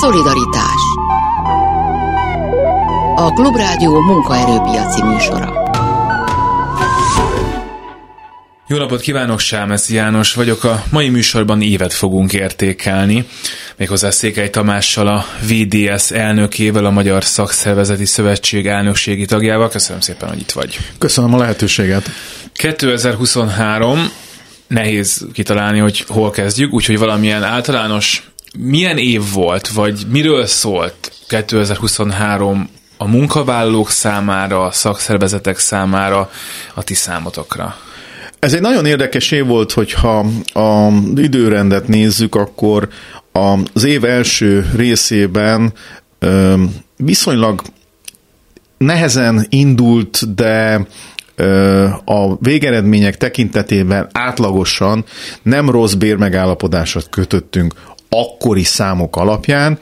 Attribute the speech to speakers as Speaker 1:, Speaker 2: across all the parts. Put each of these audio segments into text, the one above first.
Speaker 1: Szolidaritás A Klubrádió munkaerőpiaci műsora
Speaker 2: jó napot kívánok, Sámeszi János vagyok. A mai műsorban évet fogunk értékelni, méghozzá Székely Tamással, a VDS elnökével, a Magyar Szakszervezeti Szövetség elnökségi tagjával. Köszönöm szépen, hogy itt vagy.
Speaker 3: Köszönöm a lehetőséget.
Speaker 2: 2023, nehéz kitalálni, hogy hol kezdjük, úgyhogy valamilyen általános milyen év volt, vagy miről szólt 2023 a munkavállalók számára, a szakszervezetek számára, a ti számotokra?
Speaker 3: Ez egy nagyon érdekes év volt, hogyha az időrendet nézzük, akkor az év első részében viszonylag nehezen indult, de a végeredmények tekintetében átlagosan nem rossz bérmegállapodásot kötöttünk akkori számok alapján,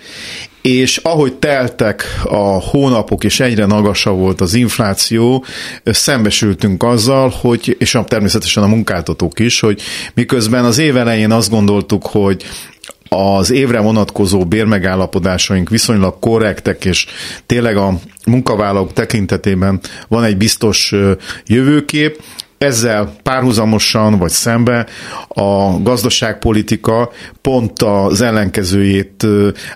Speaker 3: és ahogy teltek a hónapok, és egyre magasabb volt az infláció, szembesültünk azzal, hogy, és természetesen a munkáltatók is, hogy miközben az év elején azt gondoltuk, hogy az évre vonatkozó bérmegállapodásaink viszonylag korrektek, és tényleg a munkavállalók tekintetében van egy biztos jövőkép, ezzel párhuzamosan vagy szembe a gazdaságpolitika pont az ellenkezőjét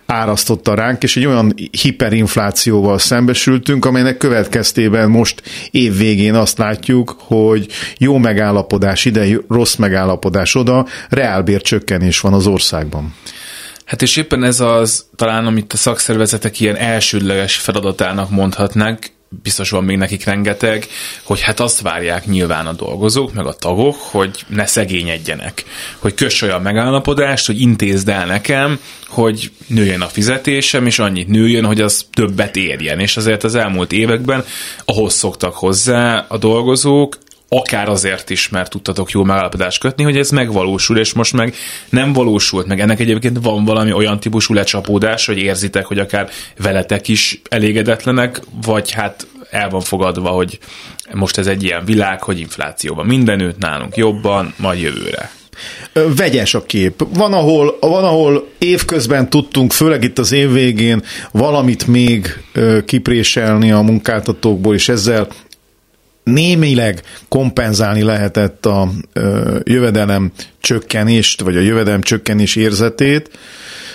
Speaker 3: árasztotta ránk, és egy olyan hiperinflációval szembesültünk, amelynek következtében most év végén azt látjuk, hogy jó megállapodás ide, rossz megállapodás oda, reálbércsökkenés van az országban.
Speaker 2: Hát és éppen ez az talán, amit a szakszervezetek ilyen elsődleges feladatának mondhatnánk, biztos van még nekik rengeteg, hogy hát azt várják nyilván a dolgozók, meg a tagok, hogy ne szegényedjenek. Hogy köss olyan megállapodást, hogy intézd el nekem, hogy nőjön a fizetésem, és annyit nőjön, hogy az többet érjen. És azért az elmúlt években ahhoz szoktak hozzá a dolgozók, akár azért is, mert tudtatok jó megállapodást kötni, hogy ez megvalósul, és most meg nem valósult meg. Ennek egyébként van valami olyan típusú lecsapódás, hogy érzitek, hogy akár veletek is elégedetlenek, vagy hát el van fogadva, hogy most ez egy ilyen világ, hogy inflációban mindenütt nálunk jobban, majd jövőre.
Speaker 3: Vegyes a kép. Van ahol, van, ahol évközben tudtunk, főleg itt az év végén valamit még kipréselni a munkáltatókból, és ezzel némileg kompenzálni lehetett a jövedelem csökkenést, vagy a jövedelem csökkenés érzetét,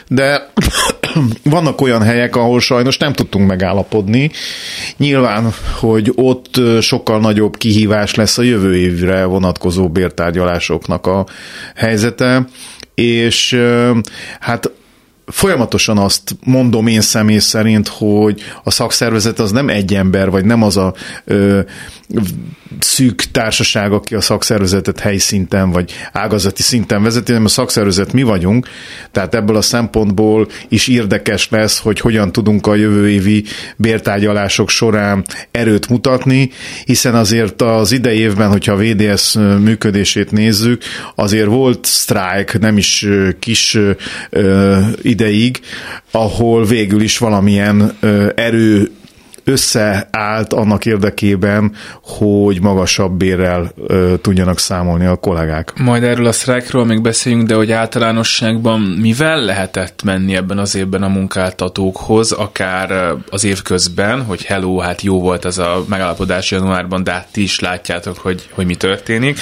Speaker 3: de vannak olyan helyek, ahol sajnos nem tudtunk megállapodni. Nyilván, hogy ott sokkal nagyobb kihívás lesz a jövő évre vonatkozó bértárgyalásoknak a helyzete, és hát folyamatosan azt mondom én személy szerint, hogy a szakszervezet az nem egy ember, vagy nem az a ö, szűk társaság, aki a szakszervezetet helyi szinten vagy ágazati szinten vezeti, hanem a szakszervezet mi vagyunk, tehát ebből a szempontból is érdekes lesz, hogy hogyan tudunk a jövő évi bértárgyalások során erőt mutatni, hiszen azért az idei évben, hogyha a VDS működését nézzük, azért volt sztrájk, nem is kis ideig, ahol végül is valamilyen erő összeállt annak érdekében, hogy magasabb bérrel ö, tudjanak számolni a kollégák.
Speaker 2: Majd erről a sztrájkról még beszéljünk, de hogy általánosságban mivel lehetett menni ebben az évben a munkáltatókhoz, akár az év közben, hogy hello, hát jó volt ez a megállapodás januárban, de hát ti is látjátok, hogy, hogy mi történik.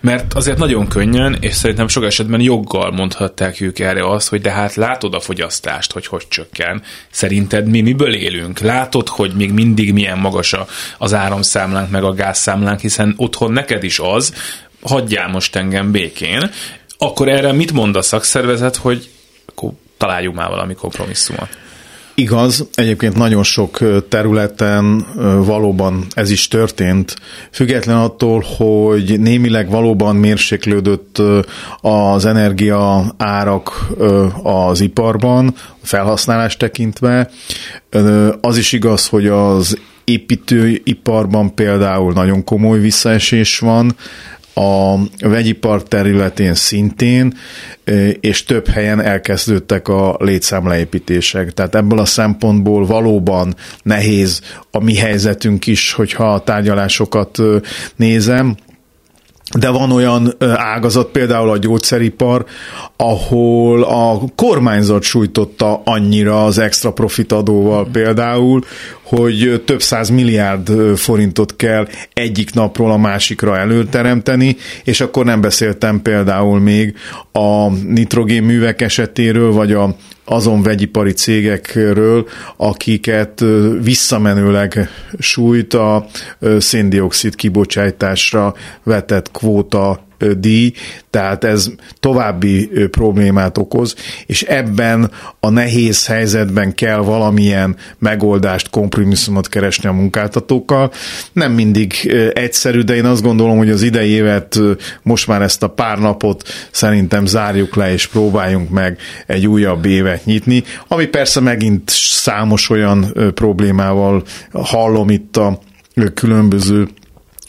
Speaker 2: Mert azért nagyon könnyen, és szerintem sok esetben joggal mondhatták ők erre azt, hogy de hát látod a fogyasztást, hogy hogy csökken. Szerinted mi miből élünk? Látod, hogy mi még mindig milyen magas az áramszámlánk, meg a gázszámlánk, hiszen otthon neked is az, hagyjál most engem békén, akkor erre mit mond a szakszervezet, hogy akkor találjuk már valami kompromisszumot?
Speaker 3: Igaz, egyébként nagyon sok területen valóban ez is történt, független attól, hogy némileg valóban mérséklődött az energia árak az iparban, felhasználás tekintve. Az is igaz, hogy az építőiparban például nagyon komoly visszaesés van, a vegyipar területén szintén, és több helyen elkezdődtek a létszámleépítések. Tehát ebből a szempontból valóban nehéz a mi helyzetünk is, hogyha a tárgyalásokat nézem, de van olyan ágazat, például a gyógyszeripar, ahol a kormányzat sújtotta annyira az extra profit adóval például, hogy több száz milliárd forintot kell egyik napról a másikra előteremteni, és akkor nem beszéltem például még a nitrogénművek esetéről, vagy a azon vegyipari cégekről, akiket visszamenőleg sújt a széndiokszid kibocsátásra vetett kvóta díj, tehát ez további problémát okoz, és ebben a nehéz helyzetben kell valamilyen megoldást, kompromisszumot keresni a munkáltatókkal. Nem mindig egyszerű, de én azt gondolom, hogy az idei évet most már ezt a pár napot szerintem zárjuk le, és próbáljunk meg egy újabb évet nyitni, ami persze megint számos olyan problémával hallom itt a különböző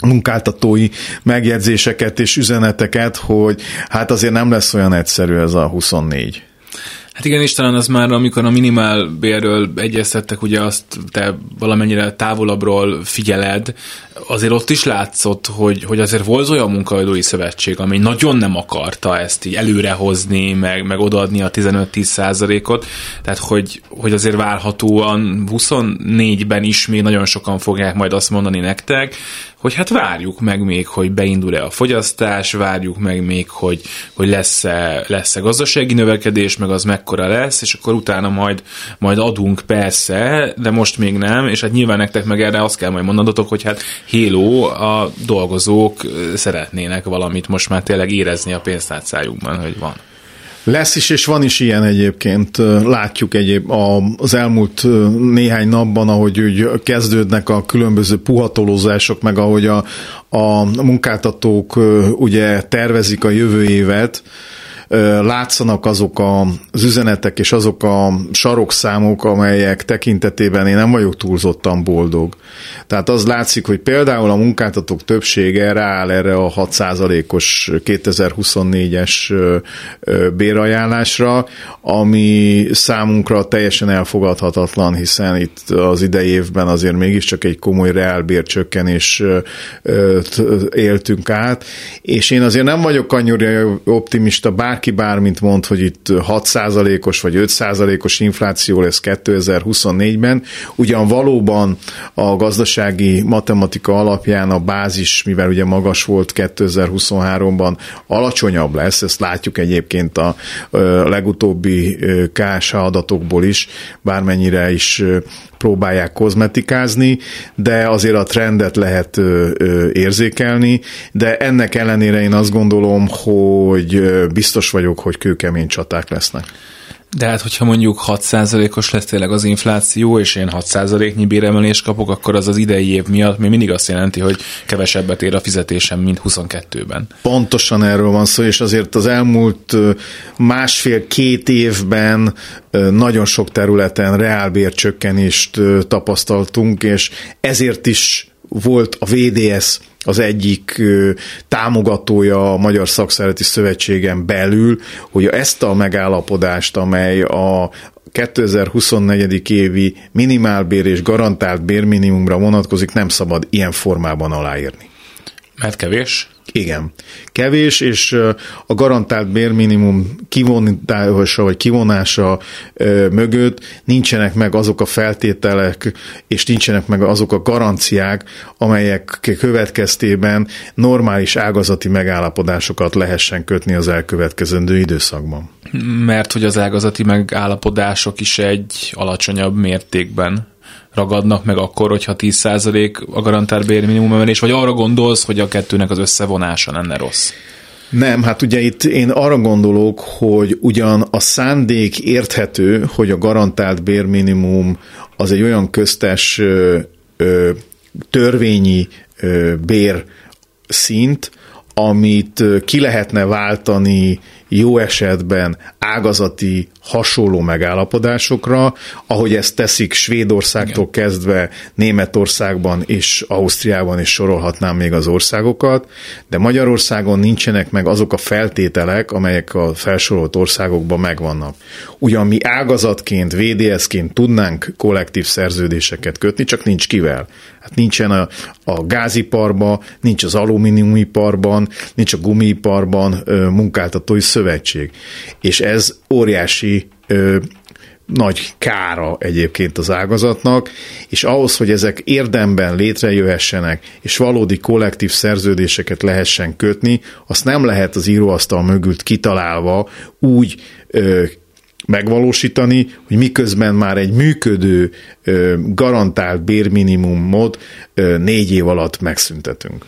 Speaker 3: munkáltatói megjegyzéseket és üzeneteket, hogy hát azért nem lesz olyan egyszerű ez a 24.
Speaker 2: Hát igen, és talán az már, amikor a minimál bérről egyeztettek, ugye azt te valamennyire távolabbról figyeled, azért ott is látszott, hogy, hogy azért volt olyan munkaadói szövetség, ami nagyon nem akarta ezt így előrehozni, meg, meg odaadni a 15-10 százalékot, tehát hogy, hogy azért várhatóan 24-ben is még nagyon sokan fogják majd azt mondani nektek, hogy hát várjuk meg még, hogy beindul-e a fogyasztás, várjuk meg még, hogy, hogy lesz-e, lesz-e gazdasági növekedés, meg az mekkora lesz, és akkor utána majd, majd adunk persze, de most még nem, és hát nyilván nektek meg erre azt kell majd mondanotok, hogy hát Hélo, a dolgozók szeretnének valamit most már tényleg érezni a pénztárcájukban, hogy van.
Speaker 3: Lesz is, és van is ilyen egyébként. Látjuk egyéb az elmúlt néhány napban, ahogy úgy kezdődnek a különböző puhatolózások, meg ahogy a, a munkáltatók ugye tervezik a jövő évet, látszanak azok az üzenetek és azok a sarokszámok, amelyek tekintetében én nem vagyok túlzottan boldog. Tehát az látszik, hogy például a munkáltatók többsége rááll erre a 6%-os 2024-es bérajánlásra, ami számunkra teljesen elfogadhatatlan, hiszen itt az idei évben azért mégiscsak egy komoly reálbércsökkenés éltünk át, és én azért nem vagyok annyira optimista, bárki bármint mond, hogy itt 6%-os vagy 5%-os infláció lesz 2024-ben, ugyan valóban a gazdasági matematika alapján a bázis, mivel ugye magas volt 2023-ban, alacsonyabb lesz, ezt látjuk egyébként a legutóbbi KSH adatokból is, bármennyire is próbálják kozmetikázni, de azért a trendet lehet érzékelni, de ennek ellenére én azt gondolom, hogy biztos vagyok, hogy kőkemény csaták lesznek.
Speaker 2: De hát, hogyha mondjuk 6%-os lesz tényleg az infláció, és én 6%-nyi béremelést kapok, akkor az az idei év miatt még mindig azt jelenti, hogy kevesebbet ér a fizetésem, mint 22-ben.
Speaker 3: Pontosan erről van szó, és azért az elmúlt másfél-két évben nagyon sok területen reálbércsökkenést tapasztaltunk, és ezért is volt a VDS az egyik támogatója a Magyar Szakszereti Szövetségen belül, hogy ezt a megállapodást, amely a 2024. évi minimálbér és garantált bérminimumra vonatkozik, nem szabad ilyen formában aláírni.
Speaker 2: Mert kevés?
Speaker 3: Igen. Kevés, és a garantált bérminimum kivonása vagy kivonása mögött nincsenek meg azok a feltételek, és nincsenek meg azok a garanciák, amelyek következtében normális ágazati megállapodásokat lehessen kötni az elkövetkezendő időszakban.
Speaker 2: Mert hogy az ágazati megállapodások is egy alacsonyabb mértékben ragadnak meg akkor, hogyha 10% a garantált bérminimum emelés, vagy arra gondolsz, hogy a kettőnek az összevonása lenne rossz?
Speaker 3: Nem, hát ugye itt én arra gondolok, hogy ugyan a szándék érthető, hogy a garantált bérminimum az egy olyan köztes ö, ö, törvényi ö, bér szint, amit ki lehetne váltani jó esetben ágazati hasonló megállapodásokra, ahogy ezt teszik Svédországtól Igen. kezdve Németországban és Ausztriában is sorolhatnám még az országokat, de Magyarországon nincsenek meg azok a feltételek, amelyek a felsorolt országokban megvannak. Ugyan mi ágazatként, VDS-ként tudnánk kollektív szerződéseket kötni, csak nincs kivel. Hát nincsen a, a gáziparban, nincs az alumíniumiparban, nincs a gumiiparban ö, munkáltatói szövetség. És ez óriási ö, nagy kára egyébként az ágazatnak, és ahhoz, hogy ezek érdemben létrejöhessenek, és valódi kollektív szerződéseket lehessen kötni, azt nem lehet az íróasztal mögült kitalálva úgy ö, megvalósítani, hogy miközben már egy működő, garantált bérminimumot négy év alatt megszüntetünk.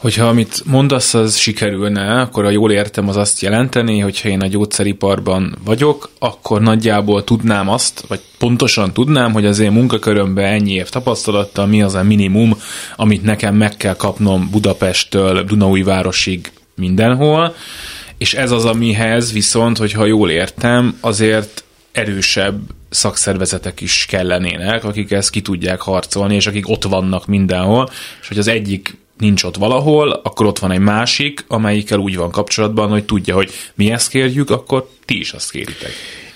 Speaker 2: Hogyha amit mondasz, az sikerülne, akkor a jól értem, az azt jelenteni, hogyha én a gyógyszeriparban vagyok, akkor nagyjából tudnám azt, vagy pontosan tudnám, hogy az én munkakörömben ennyi év tapasztalattal mi az a minimum, amit nekem meg kell kapnom Budapesttől Dunaújvárosig mindenhol, és ez az, amihez viszont, hogyha jól értem, azért erősebb szakszervezetek is kellenének, akik ezt ki tudják harcolni, és akik ott vannak mindenhol, és hogy az egyik nincs ott valahol, akkor ott van egy másik, amelyikkel úgy van kapcsolatban, hogy tudja, hogy mi ezt kérjük, akkor ti is azt kéritek.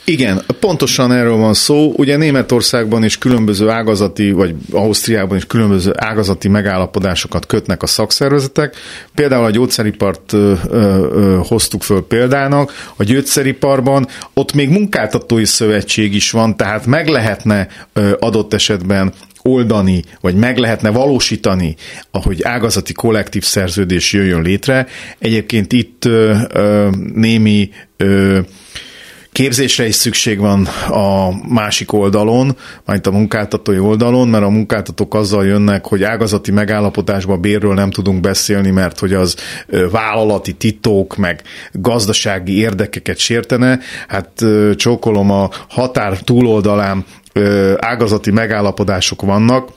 Speaker 3: Igen, pontosan erről van szó. Ugye Németországban is különböző ágazati, vagy Ausztriában is különböző ágazati megállapodásokat kötnek a szakszervezetek. Például a gyógyszeripart ö, ö, hoztuk föl példának. A gyógyszeriparban ott még munkáltatói szövetség is van, tehát meg lehetne ö, adott esetben oldani, vagy meg lehetne valósítani, ahogy ágazati kollektív szerződés jöjjön létre. Egyébként itt ö, ö, némi ö, Képzésre is szükség van a másik oldalon, majd a munkáltatói oldalon, mert a munkáltatók azzal jönnek, hogy ágazati megállapodásban bérről nem tudunk beszélni, mert hogy az vállalati titok, meg gazdasági érdekeket sértene. Hát csókolom a határ túloldalán ágazati megállapodások vannak,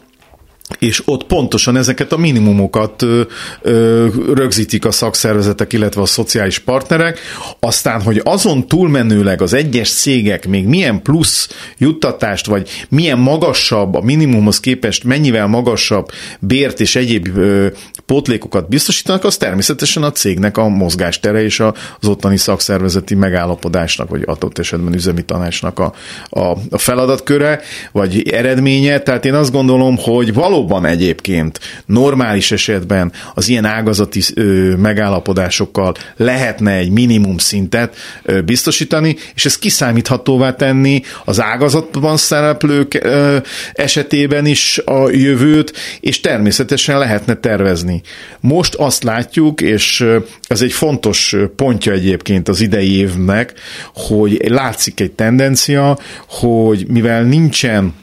Speaker 3: és ott pontosan ezeket a minimumokat ö, ö, rögzítik a szakszervezetek, illetve a szociális partnerek, aztán, hogy azon túlmenőleg az egyes cégek még milyen plusz juttatást, vagy milyen magasabb, a minimumhoz képest mennyivel magasabb bért és egyéb ö, pótlékokat biztosítanak, az természetesen a cégnek a mozgástere és az ottani szakszervezeti megállapodásnak, vagy adott esetben üzemi tanácsnak a, a, a feladatköre, vagy eredménye. Tehát én azt gondolom, hogy való valóban egyébként normális esetben az ilyen ágazati ö, megállapodásokkal lehetne egy minimum szintet ö, biztosítani, és ez kiszámíthatóvá tenni az ágazatban szereplők ö, esetében is a jövőt, és természetesen lehetne tervezni. Most azt látjuk, és ez egy fontos pontja egyébként az idei évnek, hogy látszik egy tendencia, hogy mivel nincsen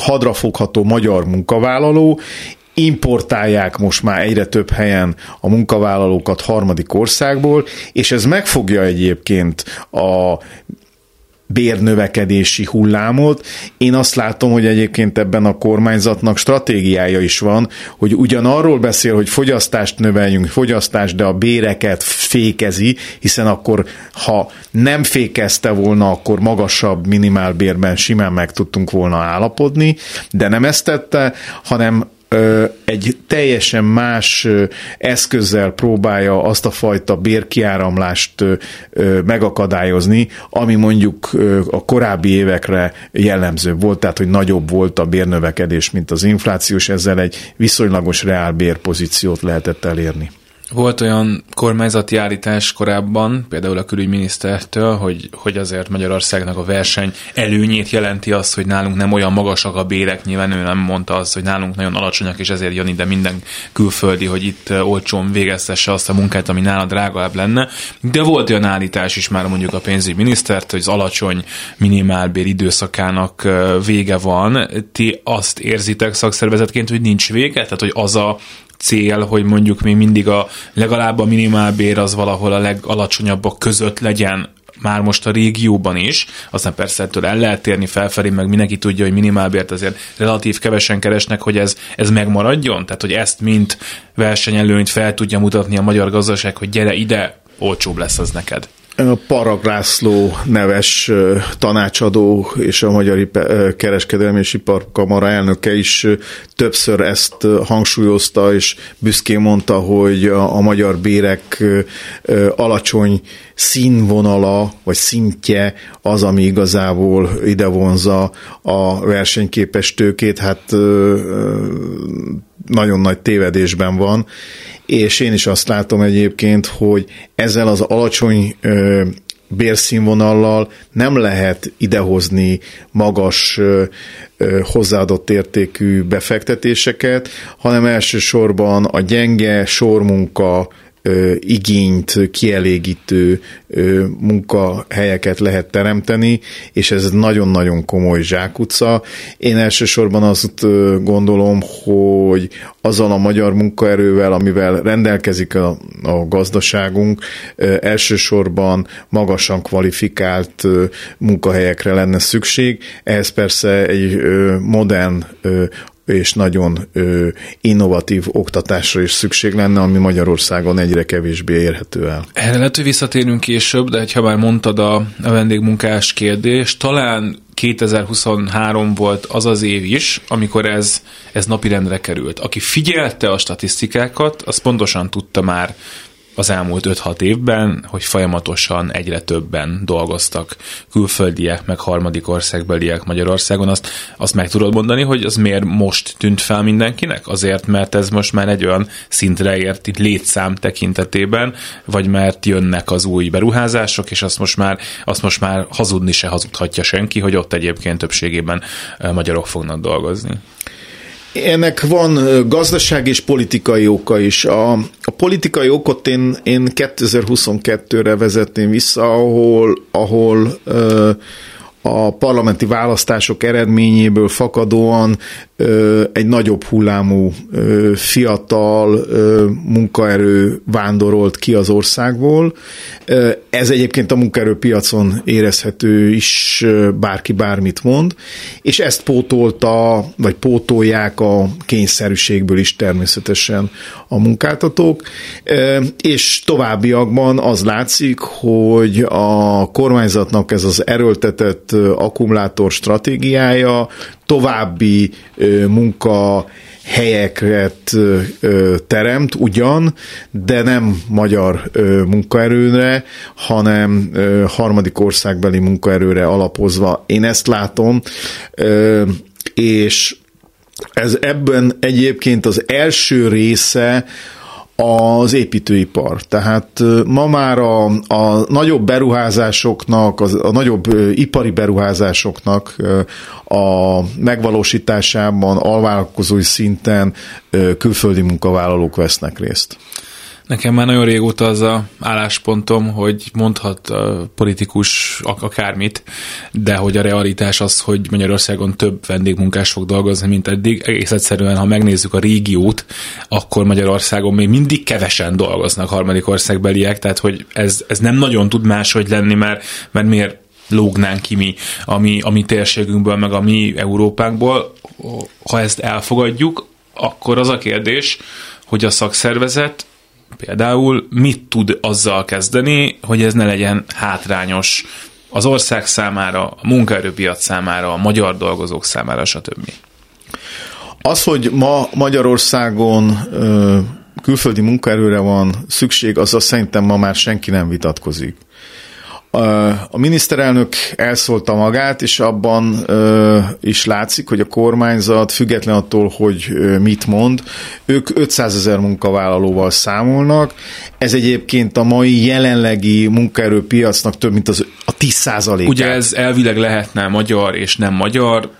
Speaker 3: hadrafogható magyar munkavállaló, importálják most már egyre több helyen a munkavállalókat harmadik országból, és ez megfogja egyébként a bérnövekedési hullámot. Én azt látom, hogy egyébként ebben a kormányzatnak stratégiája is van, hogy ugyan arról beszél, hogy fogyasztást növeljünk, fogyasztást, de a béreket fékezi, hiszen akkor, ha nem fékezte volna, akkor magasabb minimálbérben simán meg tudtunk volna állapodni, de nem ezt tette, hanem egy teljesen más eszközzel próbálja azt a fajta bérkiáramlást megakadályozni, ami mondjuk a korábbi évekre jellemző volt, tehát hogy nagyobb volt a bérnövekedés, mint az inflációs, ezzel egy viszonylagos reál bérpozíciót lehetett elérni.
Speaker 2: Volt olyan kormányzati állítás korábban, például a külügyminisztertől, hogy, hogy azért Magyarországnak a verseny előnyét jelenti az, hogy nálunk nem olyan magasak a bérek, nyilván ő nem mondta azt, hogy nálunk nagyon alacsonyak, és ezért jön ide minden külföldi, hogy itt olcsón végeztesse azt a munkát, ami nála drágább lenne. De volt olyan állítás is már mondjuk a pénzügyminisztert, hogy az alacsony minimálbér időszakának vége van. Ti azt érzitek szakszervezetként, hogy nincs vége? Tehát, hogy az a cél, hogy mondjuk még mindig a legalább a minimálbér az valahol a legalacsonyabbak között legyen már most a régióban is, aztán persze ettől el lehet térni felfelé, meg mindenki tudja, hogy minimálbért azért relatív kevesen keresnek, hogy ez, ez megmaradjon, tehát hogy ezt mint versenyelőnyt fel tudja mutatni a magyar gazdaság, hogy gyere ide, olcsóbb lesz az neked.
Speaker 3: Paraglászló neves tanácsadó és a Magyar Kereskedelmi és Iparkamara elnöke is többször ezt hangsúlyozta, és büszkén mondta, hogy a magyar bérek alacsony színvonala, vagy szintje az, ami igazából idevonza a versenyképes tőkét, hát nagyon nagy tévedésben van, és én is azt látom egyébként, hogy ezzel az alacsony bérszínvonallal nem lehet idehozni magas hozzáadott értékű befektetéseket, hanem elsősorban a gyenge sormunka igényt kielégítő munkahelyeket lehet teremteni, és ez nagyon-nagyon komoly zsákutca. Én elsősorban azt gondolom, hogy azzal a magyar munkaerővel, amivel rendelkezik a, a gazdaságunk, elsősorban magasan kvalifikált munkahelyekre lenne szükség. Ehhez persze egy modern és nagyon ö, innovatív oktatásra is szükség lenne, ami Magyarországon egyre kevésbé érhető el.
Speaker 2: Erre lehet, hogy visszatérünk később, de ha már mondtad a, a vendégmunkás kérdést, talán 2023 volt az az év is, amikor ez, ez napirendre került. Aki figyelte a statisztikákat, az pontosan tudta már az elmúlt 5-6 évben, hogy folyamatosan egyre többen dolgoztak külföldiek, meg harmadik országbeliek Magyarországon. Azt, azt meg tudod mondani, hogy az miért most tűnt fel mindenkinek? Azért, mert ez most már egy olyan szintre ért itt létszám tekintetében, vagy mert jönnek az új beruházások, és azt most már, azt most már hazudni se hazudhatja senki, hogy ott egyébként többségében magyarok fognak dolgozni.
Speaker 3: Ennek van gazdaság és politikai oka is. A, a politikai okot én, én 2022-re vezetném vissza, ahol, ahol ö, a parlamenti választások eredményéből fakadóan egy nagyobb hullámú fiatal munkaerő vándorolt ki az országból. Ez egyébként a munkaerőpiacon érezhető is, bárki bármit mond, és ezt pótolta, vagy pótolják a kényszerűségből is természetesen a munkáltatók, és továbbiakban az látszik, hogy a kormányzatnak ez az erőltetett akkumulátor stratégiája további munka helyeket teremt ugyan, de nem magyar munkaerőre, hanem harmadik országbeli munkaerőre alapozva. Én ezt látom, és ez ebben egyébként az első része az építőipar. Tehát ma már a, a nagyobb beruházásoknak, az, a nagyobb ipari beruházásoknak a megvalósításában alvállalkozói szinten külföldi munkavállalók vesznek részt.
Speaker 2: Nekem már nagyon régóta az a álláspontom, hogy mondhat a politikus akármit, de hogy a realitás az, hogy Magyarországon több vendégmunkás fog dolgozni, mint eddig. Egész egyszerűen, ha megnézzük a régiót, akkor Magyarországon még mindig kevesen dolgoznak harmadik országbeliek, tehát hogy ez, ez nem nagyon tud máshogy lenni, mert, mert miért lógnánk ki mi a mi, a mi térségünkből, meg a mi Európánkból. Ha ezt elfogadjuk, akkor az a kérdés, hogy a szakszervezet például mit tud azzal kezdeni, hogy ez ne legyen hátrányos az ország számára, a munkaerőpiac számára, a magyar dolgozók számára, stb.
Speaker 3: Az, hogy ma Magyarországon külföldi munkaerőre van szükség, az szerintem ma már senki nem vitatkozik. A miniszterelnök elszólta magát, és abban is látszik, hogy a kormányzat független attól, hogy mit mond, ők 500 ezer munkavállalóval számolnak. Ez egyébként a mai jelenlegi munkaerőpiacnak több, mint az a 10 százalék.
Speaker 2: Ugye ez elvileg lehetne magyar és nem magyar,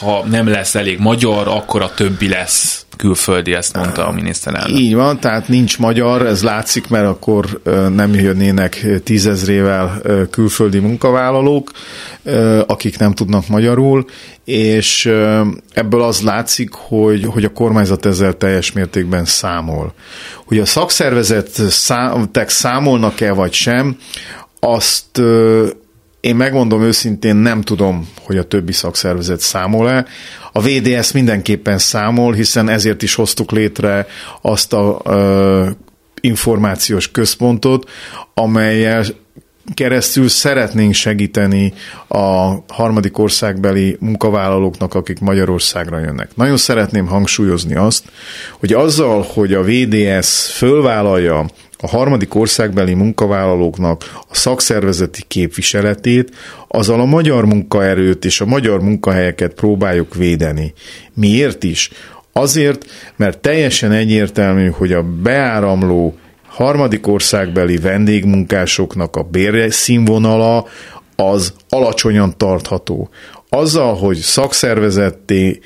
Speaker 2: ha nem lesz elég magyar, akkor a többi lesz külföldi, ezt mondta a miniszterelnök.
Speaker 3: Így van, tehát nincs magyar, ez látszik, mert akkor nem jönnének tízezrével külföldi munkavállalók, akik nem tudnak magyarul, és ebből az látszik, hogy, hogy a kormányzat ezzel teljes mértékben számol. Hogy a szakszervezetek számolnak-e vagy sem, azt én megmondom őszintén, nem tudom, hogy a többi szakszervezet számol-e. A VDS mindenképpen számol, hiszen ezért is hoztuk létre azt a ö, információs központot, amelyel keresztül szeretnénk segíteni a harmadik országbeli munkavállalóknak, akik Magyarországra jönnek. Nagyon szeretném hangsúlyozni azt, hogy azzal, hogy a VDS fölvállalja a harmadik országbeli munkavállalóknak a szakszervezeti képviseletét, azzal a magyar munkaerőt és a magyar munkahelyeket próbáljuk védeni. Miért is? Azért, mert teljesen egyértelmű, hogy a beáramló harmadik országbeli vendégmunkásoknak a bérszínvonala az alacsonyan tartható. Azzal, hogy szakszervezeti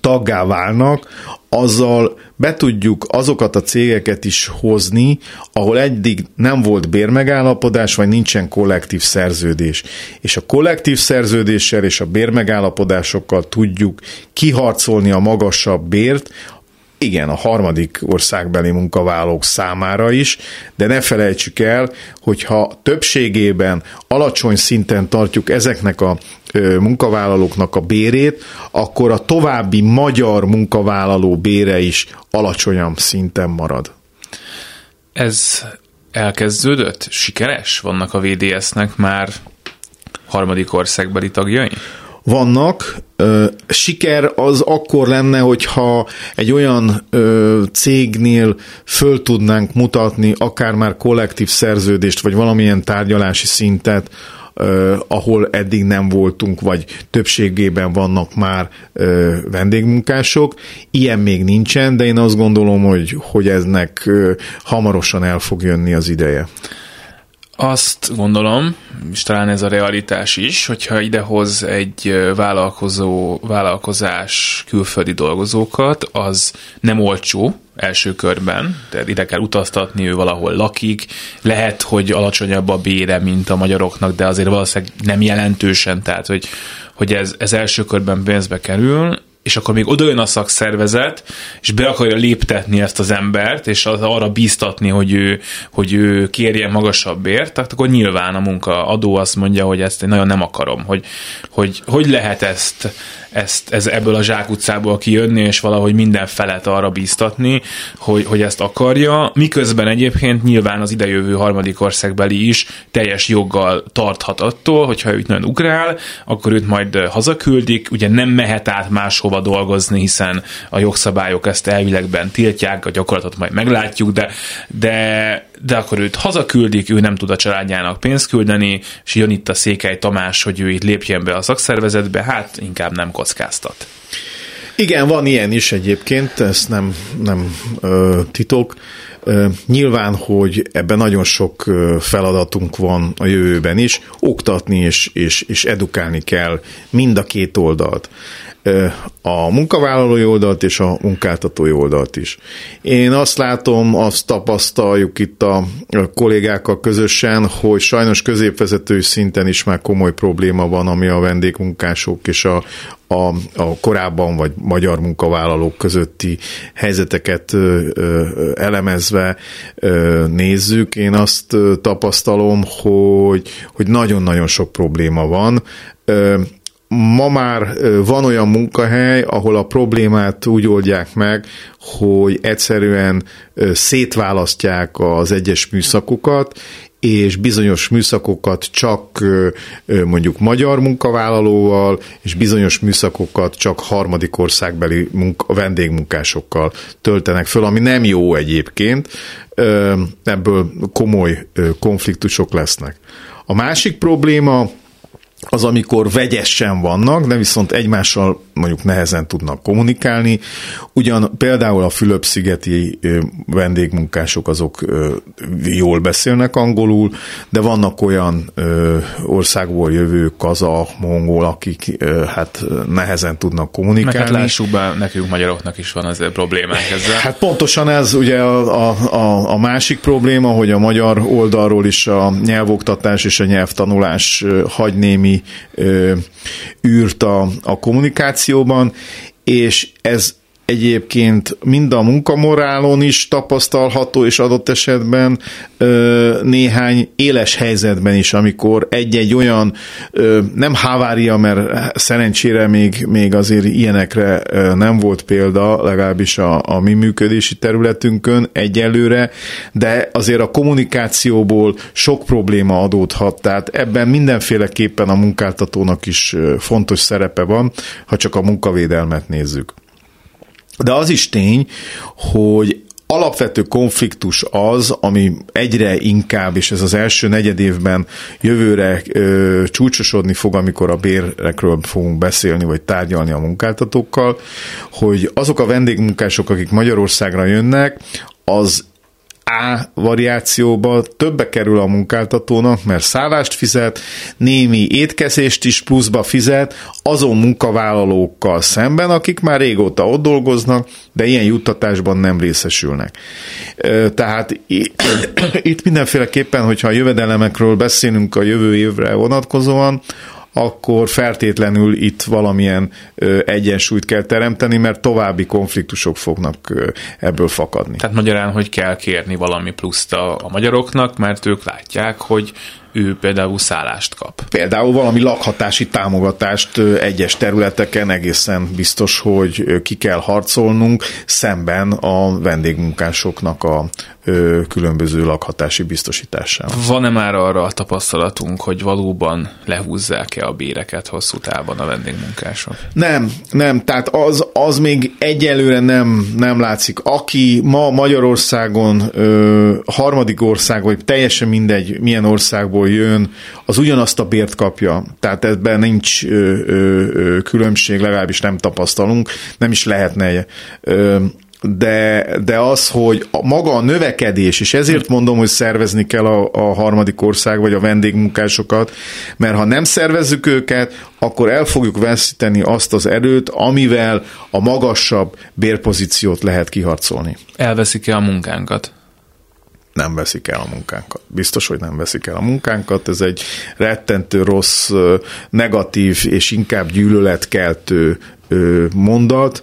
Speaker 3: taggá válnak, azzal be tudjuk azokat a cégeket is hozni, ahol eddig nem volt bérmegállapodás, vagy nincsen kollektív szerződés. És a kollektív szerződéssel és a bérmegállapodásokkal tudjuk kiharcolni a magasabb bért, igen, a harmadik országbeli munkavállalók számára is, de ne felejtsük el, hogyha többségében alacsony szinten tartjuk ezeknek a munkavállalóknak a bérét, akkor a további magyar munkavállaló bére is alacsonyabb szinten marad.
Speaker 2: Ez elkezdődött? Sikeres? Vannak a VDS-nek már harmadik országbeli tagjai?
Speaker 3: Vannak. Siker az akkor lenne, hogyha egy olyan cégnél föl tudnánk mutatni akár már kollektív szerződést, vagy valamilyen tárgyalási szintet, ahol eddig nem voltunk, vagy többségében vannak már vendégmunkások. Ilyen még nincsen, de én azt gondolom, hogy, hogy eznek hamarosan el fog jönni az ideje.
Speaker 2: Azt gondolom, és talán ez a realitás is, hogyha idehoz egy vállalkozó, vállalkozás külföldi dolgozókat, az nem olcsó első körben, tehát ide kell utaztatni, ő valahol lakik, lehet, hogy alacsonyabb a bére, mint a magyaroknak, de azért valószínűleg nem jelentősen, tehát hogy, hogy ez, ez első körben pénzbe kerül, és akkor még odajön a szakszervezet, és be akarja léptetni ezt az embert, és az, arra bíztatni, hogy ő, hogy ő kérjen magasabb bért, tehát akkor nyilván a munkaadó azt mondja, hogy ezt én nagyon nem akarom, hogy hogy, hogy lehet ezt ezt, ez ebből a zsákutcából kijönni, és valahogy minden felet arra bíztatni, hogy, hogy ezt akarja, miközben egyébként nyilván az idejövő harmadik országbeli is teljes joggal tarthat attól, hogyha őt nagyon ugrál, akkor őt majd hazaküldik, ugye nem mehet át máshova dolgozni, hiszen a jogszabályok ezt elvilegben tiltják, a gyakorlatot majd meglátjuk, de, de, de akkor őt hazaküldik, ő nem tud a családjának pénzt küldeni, és jön itt a Székely Tamás, hogy ő itt lépjen be a szakszervezetbe, hát inkább nem kockáztat.
Speaker 3: Igen, van ilyen is egyébként, ez nem, nem ö, titok. Ö, nyilván, hogy ebben nagyon sok feladatunk van a jövőben is, oktatni és, és, és edukálni kell mind a két oldalt a munkavállalói oldalt és a munkáltatói oldalt is. Én azt látom, azt tapasztaljuk itt a kollégákkal közösen, hogy sajnos középvezető szinten is már komoly probléma van, ami a vendégmunkások és a, a, a korábban vagy magyar munkavállalók közötti helyzeteket ö, elemezve nézzük. Én azt tapasztalom, hogy, hogy nagyon-nagyon sok probléma van ma már van olyan munkahely, ahol a problémát úgy oldják meg, hogy egyszerűen szétválasztják az egyes műszakokat, és bizonyos műszakokat csak mondjuk magyar munkavállalóval, és bizonyos műszakokat csak harmadik országbeli munka, vendégmunkásokkal töltenek föl, ami nem jó egyébként, ebből komoly konfliktusok lesznek. A másik probléma, az, amikor vegyesen vannak, de viszont egymással mondjuk nehezen tudnak kommunikálni. Ugyan például a Fülöp-szigeti vendégmunkások azok jól beszélnek angolul, de vannak olyan országból jövő kaza, mongol, akik hát nehezen tudnak kommunikálni. Meg hát
Speaker 2: lássuk be, nekünk magyaroknak is van azért problémák ezzel.
Speaker 3: Hát pontosan ez ugye a, a, a másik probléma, hogy a magyar oldalról is a nyelvoktatás és a nyelvtanulás hagy némi űrt a, a kommunikációban, és ez egyébként mind a munkamorálon is tapasztalható, és adott esetben ö, néhány éles helyzetben is, amikor egy-egy olyan, ö, nem havária, mert szerencsére még, még azért ilyenekre ö, nem volt példa, legalábbis a, a mi működési területünkön egyelőre, de azért a kommunikációból sok probléma adódhat, tehát ebben mindenféleképpen a munkáltatónak is fontos szerepe van, ha csak a munkavédelmet nézzük. De az is tény, hogy alapvető konfliktus az, ami egyre inkább, és ez az első negyed évben jövőre ö, csúcsosodni fog, amikor a bérekről fogunk beszélni, vagy tárgyalni a munkáltatókkal, hogy azok a vendégmunkások, akik Magyarországra jönnek, az a variációba többe kerül a munkáltatónak, mert szállást fizet, némi étkezést is pluszba fizet azon munkavállalókkal szemben, akik már régóta ott dolgoznak, de ilyen juttatásban nem részesülnek. Tehát itt mindenféleképpen, hogyha a jövedelemekről beszélünk a jövő évre vonatkozóan, akkor feltétlenül itt valamilyen egyensúlyt kell teremteni, mert további konfliktusok fognak ebből fakadni.
Speaker 2: Tehát magyarán, hogy kell kérni valami pluszt a, a magyaroknak, mert ők látják, hogy ő például szállást kap.
Speaker 3: Például valami lakhatási támogatást egyes területeken egészen biztos, hogy ki kell harcolnunk szemben a vendégmunkásoknak a különböző lakhatási biztosításával.
Speaker 2: Van-e már arra a tapasztalatunk, hogy valóban lehúzzák-e a béreket hosszú távon a vendégmunkások?
Speaker 3: Nem, nem, tehát az, az még egyelőre nem, nem látszik. Aki ma Magyarországon ö, harmadik ország, vagy teljesen mindegy, milyen országból országból jön, az ugyanazt a bért kapja. Tehát ebben nincs ö, ö, ö, különbség, legalábbis nem tapasztalunk, nem is lehetne. Ö, de, de az, hogy a maga a növekedés, és ezért mondom, hogy szervezni kell a, a harmadik ország, vagy a vendégmunkásokat, mert ha nem szervezzük őket, akkor el fogjuk veszíteni azt az erőt, amivel a magasabb bérpozíciót lehet kiharcolni.
Speaker 2: Elveszik-e a munkánkat?
Speaker 3: Nem veszik el a munkánkat. Biztos, hogy nem veszik el a munkánkat. Ez egy rettentő rossz, negatív és inkább gyűlöletkeltő mondat.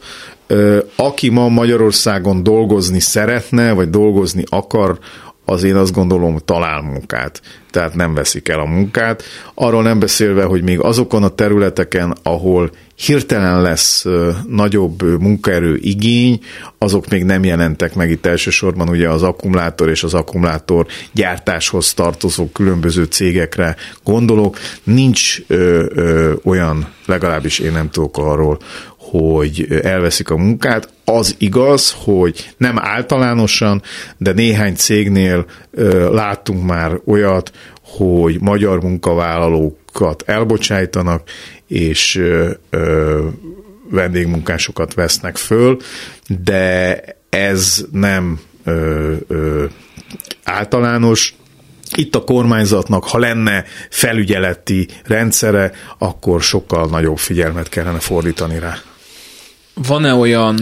Speaker 3: Aki ma Magyarországon dolgozni szeretne, vagy dolgozni akar, az én azt gondolom talál munkát, tehát nem veszik el a munkát. Arról nem beszélve, hogy még azokon a területeken, ahol hirtelen lesz nagyobb munkaerő igény, azok még nem jelentek meg itt elsősorban ugye az akkumulátor és az akkumulátor gyártáshoz tartozó különböző cégekre gondolok. Nincs ö, ö, olyan, legalábbis én nem tudok arról, hogy elveszik a munkát. Az igaz, hogy nem általánosan, de néhány cégnél láttunk már olyat, hogy magyar munkavállalókat elbocsájtanak, és vendégmunkásokat vesznek föl, de ez nem általános, itt a kormányzatnak, ha lenne felügyeleti rendszere, akkor sokkal nagyobb figyelmet kellene fordítani rá.
Speaker 2: Van-e olyan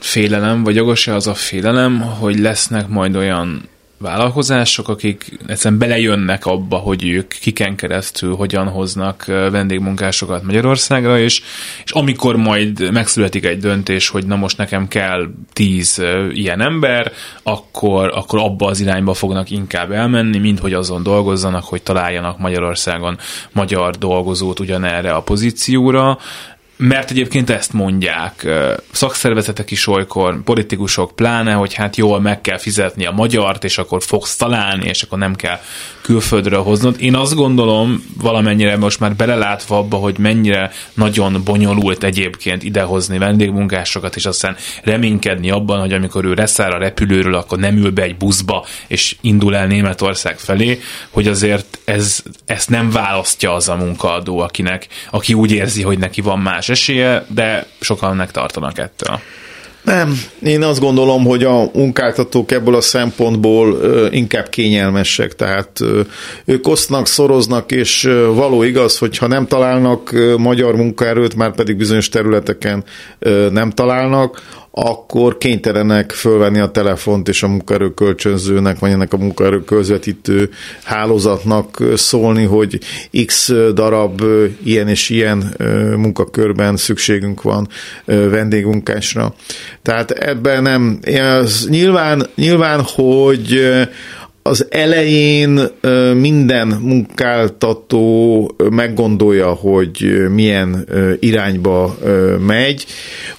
Speaker 2: félelem, vagy jogos-e az a félelem, hogy lesznek majd olyan vállalkozások, akik egyszerűen belejönnek abba, hogy ők kiken keresztül hogyan hoznak vendégmunkásokat Magyarországra, és, és amikor majd megszületik egy döntés, hogy na most nekem kell tíz ilyen ember, akkor, akkor abba az irányba fognak inkább elmenni, mint hogy azon dolgozzanak, hogy találjanak Magyarországon magyar dolgozót ugyanerre a pozícióra, mert egyébként ezt mondják szakszervezetek is olykor, politikusok pláne, hogy hát jól meg kell fizetni a magyart, és akkor fogsz találni, és akkor nem kell külföldről hoznod. Én azt gondolom, valamennyire most már belelátva abba, hogy mennyire nagyon bonyolult egyébként idehozni vendégmunkásokat, és aztán reménykedni abban, hogy amikor ő reszáll a repülőről, akkor nem ül be egy buszba, és indul el Németország felé, hogy azért ez, ezt nem választja az a munkaadó, akinek, aki úgy érzi, hogy neki van más esélye, de sokan megtartanak ettől.
Speaker 3: Nem, én azt gondolom, hogy a munkáltatók ebből a szempontból inkább kényelmesek, tehát ők osztnak, szoroznak, és való igaz, hogy ha nem találnak magyar munkaerőt, már pedig bizonyos területeken nem találnak, akkor kénytelenek fölvenni a telefont és a munkaerőkölcsönzőnek, vagy ennek a munkaerőközvetítő hálózatnak szólni, hogy x darab ilyen és ilyen munkakörben szükségünk van vendégmunkásra. Tehát ebben nem, az nyilván, nyilván, hogy az elején minden munkáltató meggondolja, hogy milyen irányba megy.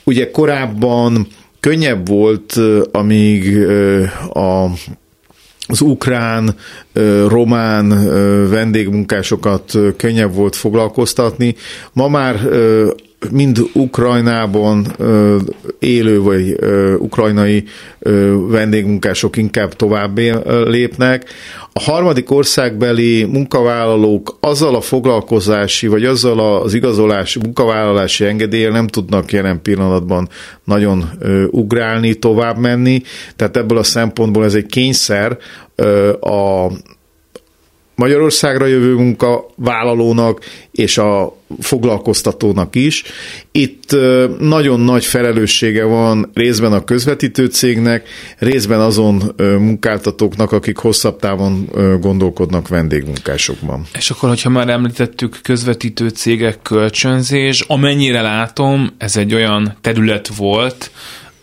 Speaker 3: Ugye korábban könnyebb volt, amíg a az ukrán, román vendégmunkásokat könnyebb volt foglalkoztatni. Ma már mind Ukrajnában élő vagy ukrajnai vendégmunkások inkább tovább lépnek. A harmadik országbeli munkavállalók azzal a foglalkozási, vagy azzal az igazolási, munkavállalási engedéllyel nem tudnak jelen pillanatban nagyon ugrálni, tovább menni, tehát ebből a szempontból ez egy kényszer a Magyarországra jövő munkavállalónak és a foglalkoztatónak is. Itt nagyon nagy felelőssége van részben a közvetítő cégnek, részben azon munkáltatóknak, akik hosszabb távon gondolkodnak vendégmunkásokban.
Speaker 2: És akkor, hogyha már említettük közvetítő cégek kölcsönzés, amennyire látom, ez egy olyan terület volt,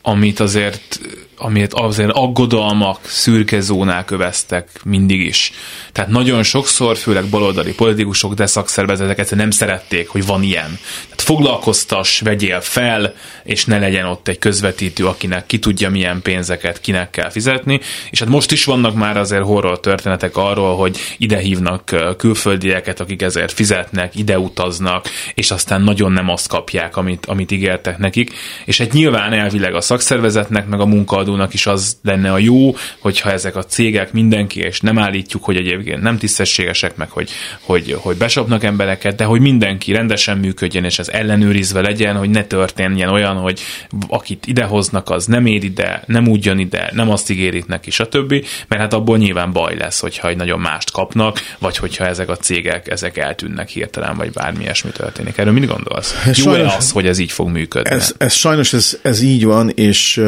Speaker 2: amit azért amit azért aggodalmak, szürke zónák öveztek mindig is. Tehát nagyon sokszor, főleg baloldali politikusok, de szakszervezetek egyszerűen nem szerették, hogy van ilyen. Tehát foglalkoztas, vegyél fel, és ne legyen ott egy közvetítő, akinek ki tudja milyen pénzeket kinek kell fizetni. És hát most is vannak már azért horror történetek arról, hogy ide hívnak külföldieket, akik ezért fizetnek, ide utaznak, és aztán nagyon nem azt kapják, amit, amit ígértek nekik. És hát nyilván elvileg a szakszervezetnek, meg a munkaadó adónak is az lenne a jó, hogyha ezek a cégek mindenki, és nem állítjuk, hogy egyébként nem tisztességesek, meg hogy, hogy, hogy besapnak embereket, de hogy mindenki rendesen működjön, és ez ellenőrizve legyen, hogy ne történjen olyan, hogy akit idehoznak, az nem ér ide, nem úgy jön ide, nem azt ígérik neki, stb. Mert hát abból nyilván baj lesz, hogyha egy nagyon mást kapnak, vagy hogyha ezek a cégek, ezek eltűnnek hirtelen, vagy bármi ilyesmi történik. Erről mit gondolsz? Jó-e az, hogy ez így fog működni?
Speaker 3: Ez, ez sajnos ez, ez így van, és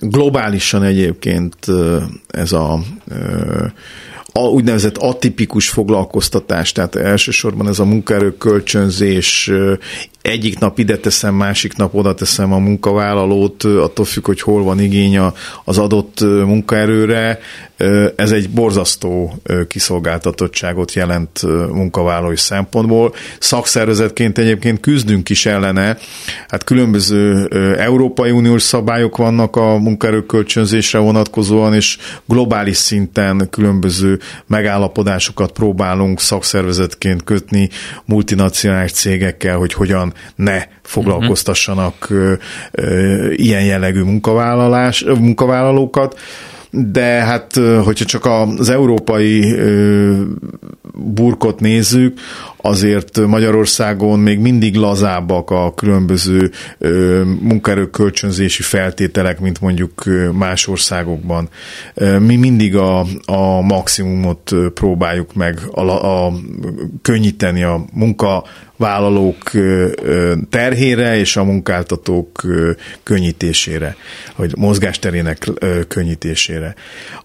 Speaker 3: globális globálisan egyébként ez a a úgynevezett atipikus foglalkoztatás, tehát elsősorban ez a munkaerő kölcsönzés, egyik nap ide teszem, másik nap oda teszem a munkavállalót, attól függ, hogy hol van igény az adott munkaerőre. Ez egy borzasztó kiszolgáltatottságot jelent munkavállalói szempontból. Szakszervezetként egyébként küzdünk is ellene. Hát különböző Európai Uniós szabályok vannak a munkaerőkölcsönzésre vonatkozóan, és globális szinten különböző megállapodásokat próbálunk szakszervezetként kötni multinacionális cégekkel, hogy hogyan ne foglalkoztassanak ilyen jellegű munkavállalás, munkavállalókat de hát, hogyha csak az európai burkot nézzük, azért Magyarországon még mindig lazábbak a különböző munkaerők kölcsönzési feltételek, mint mondjuk más országokban. Mi mindig a, a maximumot próbáljuk meg a, a, könnyíteni a munka vállalók terhére és a munkáltatók könnyítésére, vagy mozgásterének könnyítésére.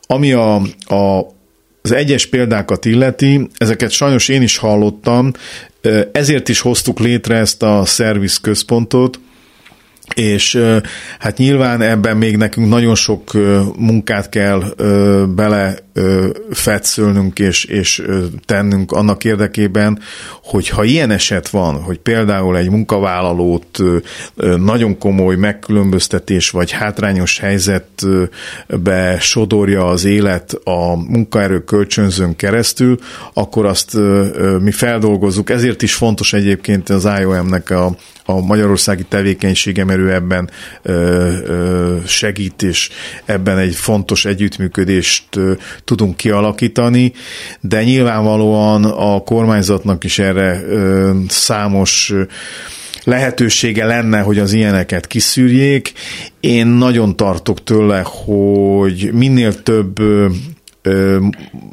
Speaker 3: Ami a, a az egyes példákat illeti, ezeket sajnos én is hallottam, ezért is hoztuk létre ezt a szerviz központot, és hát nyilván ebben még nekünk nagyon sok munkát kell bele fetszölnünk és, és tennünk annak érdekében, hogy ha ilyen eset van, hogy például egy munkavállalót nagyon komoly megkülönböztetés vagy hátrányos helyzetbe sodorja az élet a munkaerő kölcsönzőn keresztül, akkor azt mi feldolgozzuk. Ezért is fontos egyébként az IOM-nek a, a magyarországi tevékenysége, mert ő ebben segít, és ebben egy fontos együttműködést tudunk kialakítani, de nyilvánvalóan a kormányzatnak is erre számos lehetősége lenne, hogy az ilyeneket kiszűrjék. Én nagyon tartok tőle, hogy minél több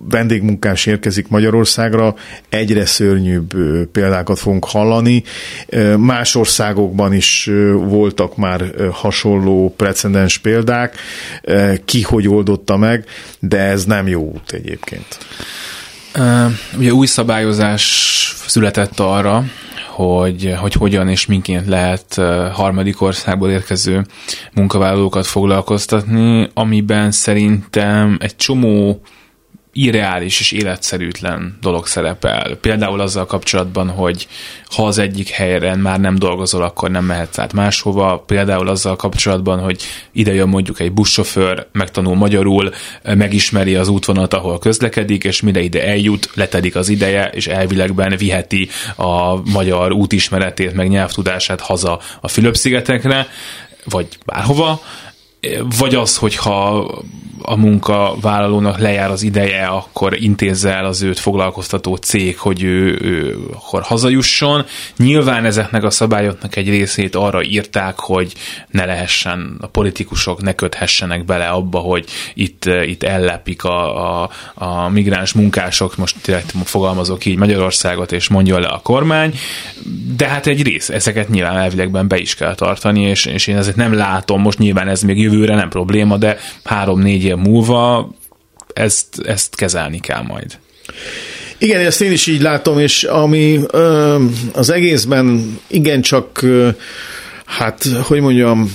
Speaker 3: vendégmunkás érkezik Magyarországra, egyre szörnyűbb példákat fogunk hallani. Más országokban is voltak már hasonló precedens példák, ki hogy oldotta meg, de ez nem jó út egyébként.
Speaker 2: Ugye új szabályozás született arra, hogy, hogy hogyan és miként lehet harmadik országból érkező munkavállalókat foglalkoztatni, amiben szerintem egy csomó irreális és életszerűtlen dolog szerepel. Például azzal kapcsolatban, hogy ha az egyik helyen már nem dolgozol, akkor nem mehetsz át máshova. Például azzal kapcsolatban, hogy ide jön mondjuk egy buszsofőr, megtanul magyarul, megismeri az útvonalat, ahol közlekedik, és mire ide eljut, letedik az ideje, és elvilegben viheti a magyar útismeretét, meg nyelvtudását haza a Fülöp-szigetekre, vagy bárhova, vagy az, hogyha a munkavállalónak lejár az ideje, akkor intézze el az őt foglalkoztató cég, hogy ő, ő akkor hazajusson. Nyilván ezeknek a szabályoknak egy részét arra írták, hogy ne lehessen, a politikusok ne köthessenek bele abba, hogy itt, itt ellepik a, a, a migráns munkások, most direkt fogalmazok így Magyarországot, és mondja le a kormány, de hát egy rész, ezeket nyilván elvilegben be is kell tartani, és, és én ezért nem látom, most nyilván ez még jövőre nem probléma, de három-négy év múlva ezt, ezt kezelni kell majd.
Speaker 3: Igen, ezt én is így látom, és ami ö, az egészben igencsak, ö, hát, hogy mondjam,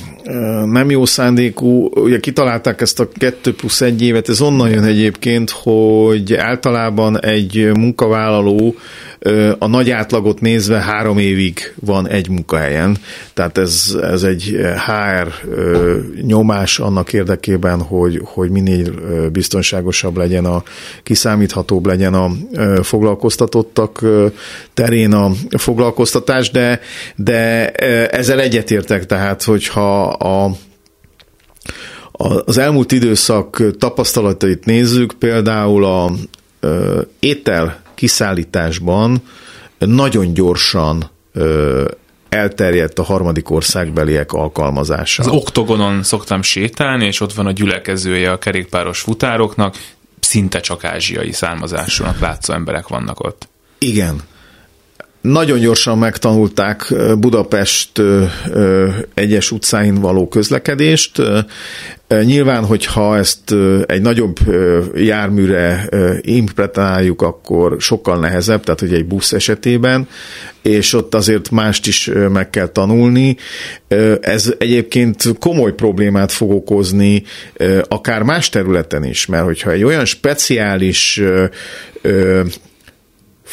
Speaker 3: nem jó szándékú, ugye kitalálták ezt a 2 plusz 1 évet, ez onnan jön egyébként, hogy általában egy munkavállaló a nagy átlagot nézve három évig van egy munkahelyen, tehát ez, ez egy HR nyomás annak érdekében, hogy, hogy minél biztonságosabb legyen a, kiszámíthatóbb legyen a foglalkoztatottak terén a foglalkoztatás, de, de ezzel egyetértek, tehát hogyha a az elmúlt időszak tapasztalatait nézzük, például a étel kiszállításban nagyon gyorsan elterjedt a harmadik országbeliek alkalmazása.
Speaker 2: Az oktogonon szoktam sétálni, és ott van a gyülekezője a kerékpáros futároknak, szinte csak ázsiai származásúnak látszó emberek vannak ott.
Speaker 3: Igen, nagyon gyorsan megtanulták Budapest egyes utcáin való közlekedést. Nyilván, hogyha ezt egy nagyobb járműre implementáljuk, akkor sokkal nehezebb, tehát hogy egy busz esetében, és ott azért mást is meg kell tanulni. Ez egyébként komoly problémát fog okozni akár más területen is, mert hogyha egy olyan speciális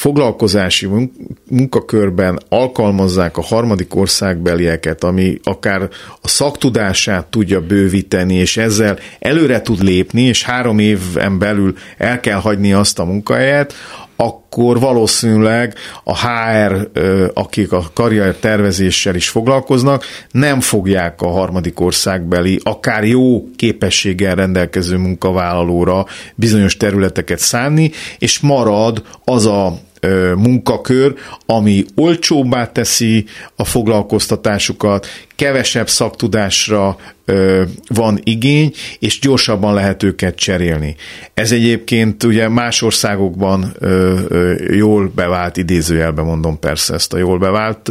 Speaker 3: foglalkozási munkakörben alkalmazzák a harmadik országbelieket, ami akár a szaktudását tudja bővíteni, és ezzel előre tud lépni, és három éven belül el kell hagyni azt a munkahelyet, akkor valószínűleg a HR, akik a karrier tervezéssel is foglalkoznak, nem fogják a harmadik országbeli, akár jó képességgel rendelkező munkavállalóra bizonyos területeket szánni, és marad az a munkakör, ami olcsóbbá teszi a foglalkoztatásukat, kevesebb szaktudásra van igény, és gyorsabban lehet őket cserélni. Ez egyébként ugye más országokban jól bevált, idézőjelben mondom persze ezt a jól bevált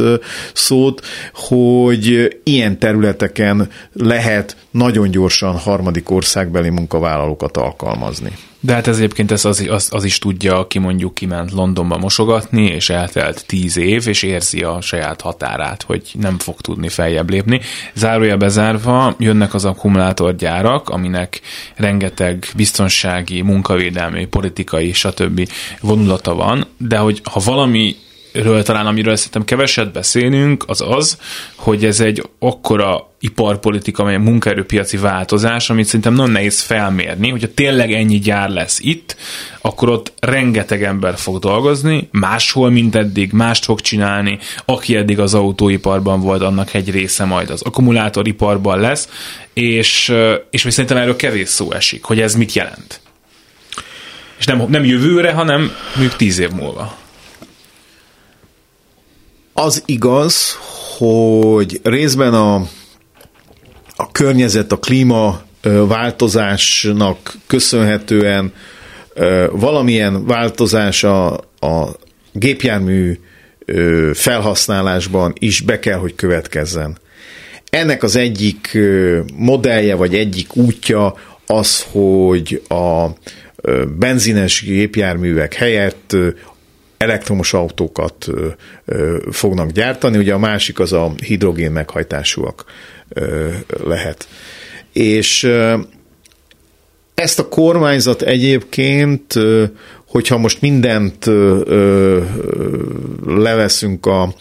Speaker 3: szót, hogy ilyen területeken lehet nagyon gyorsan harmadik országbeli munkavállalókat alkalmazni.
Speaker 2: De hát ez egyébként ez az, az, az is tudja, aki mondjuk kiment Londonba mosogatni, és eltelt tíz év, és érzi a saját határát, hogy nem fog tudni feljebb lépni. Zárója bezárva jönnek az akkumulátorgyárak, aminek rengeteg biztonsági, munkavédelmi, politikai, stb. vonulata van, de hogy ha valami ről talán, amiről szerintem keveset beszélünk, az az, hogy ez egy akkora iparpolitika, vagy munkaerőpiaci változás, amit szerintem nagyon nehéz felmérni, hogyha tényleg ennyi gyár lesz itt, akkor ott rengeteg ember fog dolgozni, máshol, mint eddig, mást fog csinálni, aki eddig az autóiparban volt, annak egy része majd az akkumulátoriparban lesz, és, és még szerintem erről kevés szó esik, hogy ez mit jelent. És nem, nem jövőre, hanem mondjuk tíz év múlva.
Speaker 3: Az igaz, hogy részben a, a környezet, a klíma változásnak köszönhetően valamilyen változás a, a gépjármű felhasználásban is be kell, hogy következzen. Ennek az egyik modellje, vagy egyik útja az, hogy a benzines gépjárművek helyett elektromos autókat fognak gyártani, ugye a másik az a hidrogén meghajtásúak lehet. És ezt a kormányzat egyébként, hogyha most mindent leveszünk a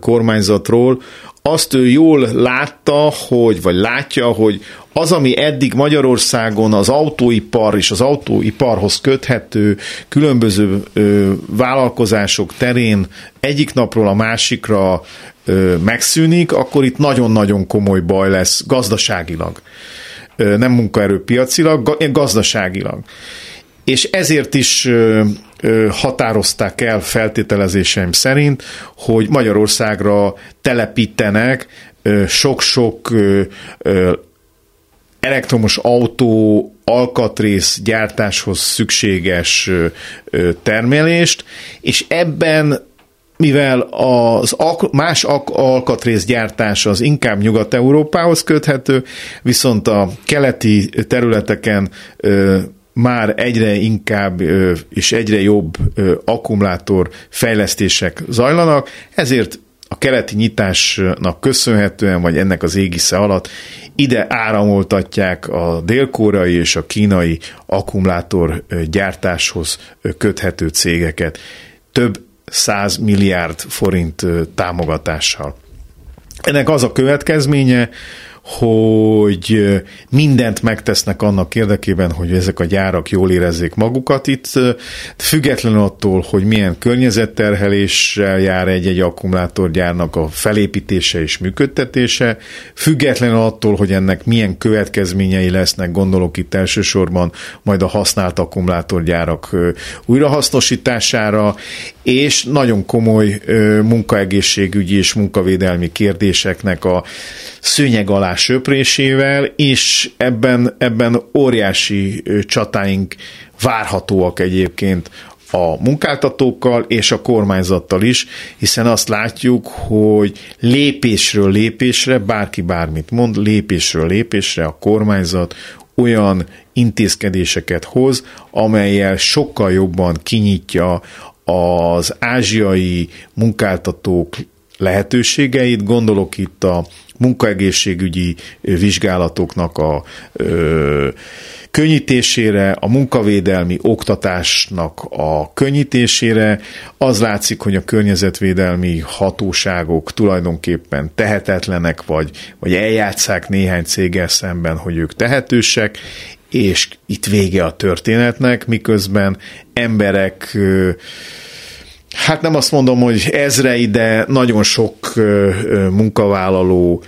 Speaker 3: kormányzatról, azt ő jól látta, hogy, vagy látja, hogy az, ami eddig Magyarországon az autóipar és az autóiparhoz köthető különböző ö, vállalkozások terén egyik napról a másikra ö, megszűnik, akkor itt nagyon-nagyon komoly baj lesz gazdaságilag. Ö, nem munkaerőpiacilag, gazdaságilag. És ezért is ö, határozták el feltételezéseim szerint, hogy Magyarországra telepítenek sok-sok elektromos autó alkatrész gyártáshoz szükséges termelést, és ebben mivel az más alkatrészgyártás az inkább Nyugat-Európához köthető, viszont a keleti területeken már egyre inkább és egyre jobb akkumulátor fejlesztések zajlanak, ezért a keleti nyitásnak köszönhetően, vagy ennek az égisze alatt ide áramoltatják a dél-koreai és a kínai akkumulátor gyártáshoz köthető cégeket több száz milliárd forint támogatással. Ennek az a következménye, hogy mindent megtesznek annak érdekében, hogy ezek a gyárak jól érezzék magukat. Itt, függetlenül attól, hogy milyen környezetterheléssel jár egy-egy akkumulátorgyárnak a felépítése és működtetése, függetlenül attól, hogy ennek milyen következményei lesznek, gondolok itt elsősorban majd a használt akkumulátorgyárak újrahasznosítására, és nagyon komoly munkaegészségügyi és munkavédelmi kérdéseknek a szőnyeg alá söprésével, és ebben, ebben óriási csatáink várhatóak egyébként a munkáltatókkal és a kormányzattal is, hiszen azt látjuk, hogy lépésről lépésre, bárki bármit mond, lépésről lépésre a kormányzat olyan intézkedéseket hoz, amelyel sokkal jobban kinyitja az ázsiai munkáltatók lehetőségeit, gondolok itt a munkaegészségügyi vizsgálatoknak a ö, könnyítésére, a munkavédelmi oktatásnak a könnyítésére. Az látszik, hogy a környezetvédelmi hatóságok tulajdonképpen tehetetlenek, vagy, vagy eljátszák néhány céggel szemben, hogy ők tehetősek, és itt vége a történetnek, miközben emberek hát nem azt mondom, hogy ezrei, de nagyon sok munkavállaló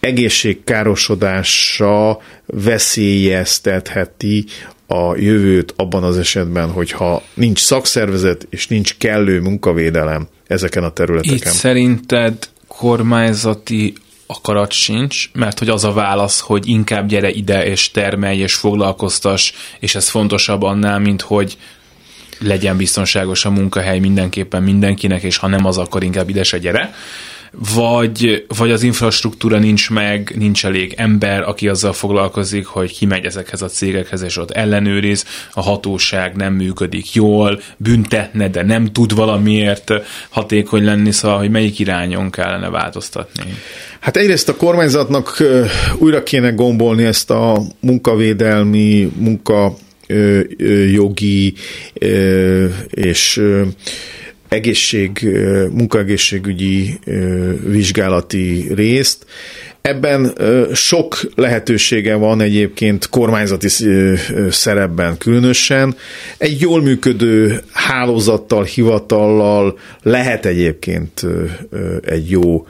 Speaker 3: egészségkárosodása veszélyeztetheti a jövőt abban az esetben, hogyha nincs szakszervezet és nincs kellő munkavédelem ezeken a területeken. Itt
Speaker 2: szerinted kormányzati akarat sincs, mert hogy az a válasz, hogy inkább gyere ide és termelj és foglalkoztas, és ez fontosabb annál, mint hogy legyen biztonságos a munkahely mindenképpen mindenkinek, és ha nem az, akkor inkább ide se gyere vagy, vagy az infrastruktúra nincs meg, nincs elég ember, aki azzal foglalkozik, hogy kimegy ezekhez a cégekhez, és ott ellenőriz, a hatóság nem működik jól, büntetne, de nem tud valamiért hatékony lenni, szóval, hogy melyik irányon kellene változtatni.
Speaker 3: Hát egyrészt a kormányzatnak újra kéne gombolni ezt a munkavédelmi, munka jogi és egészség, munkaegészségügyi vizsgálati részt. Ebben sok lehetősége van egyébként kormányzati szerepben különösen. Egy jól működő hálózattal, hivatallal lehet egyébként egy jó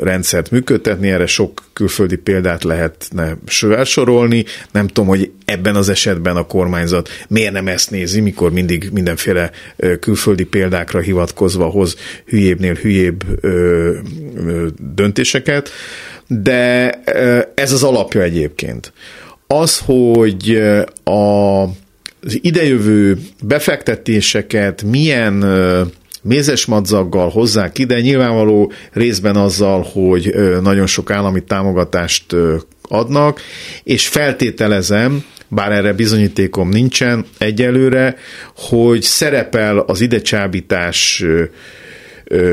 Speaker 3: rendszert működtetni, erre sok külföldi példát lehetne sorolni. Nem tudom, hogy ebben az esetben a kormányzat miért nem ezt nézi, mikor mindig mindenféle külföldi példákra hivatkozva hoz hülyébbnél hülyébb döntéseket, de ez az alapja egyébként. Az, hogy a az idejövő befektetéseket milyen mézes madzaggal hozzák ide, nyilvánvaló részben azzal, hogy nagyon sok állami támogatást adnak, és feltételezem, bár erre bizonyítékom nincsen egyelőre, hogy szerepel az idecsábítás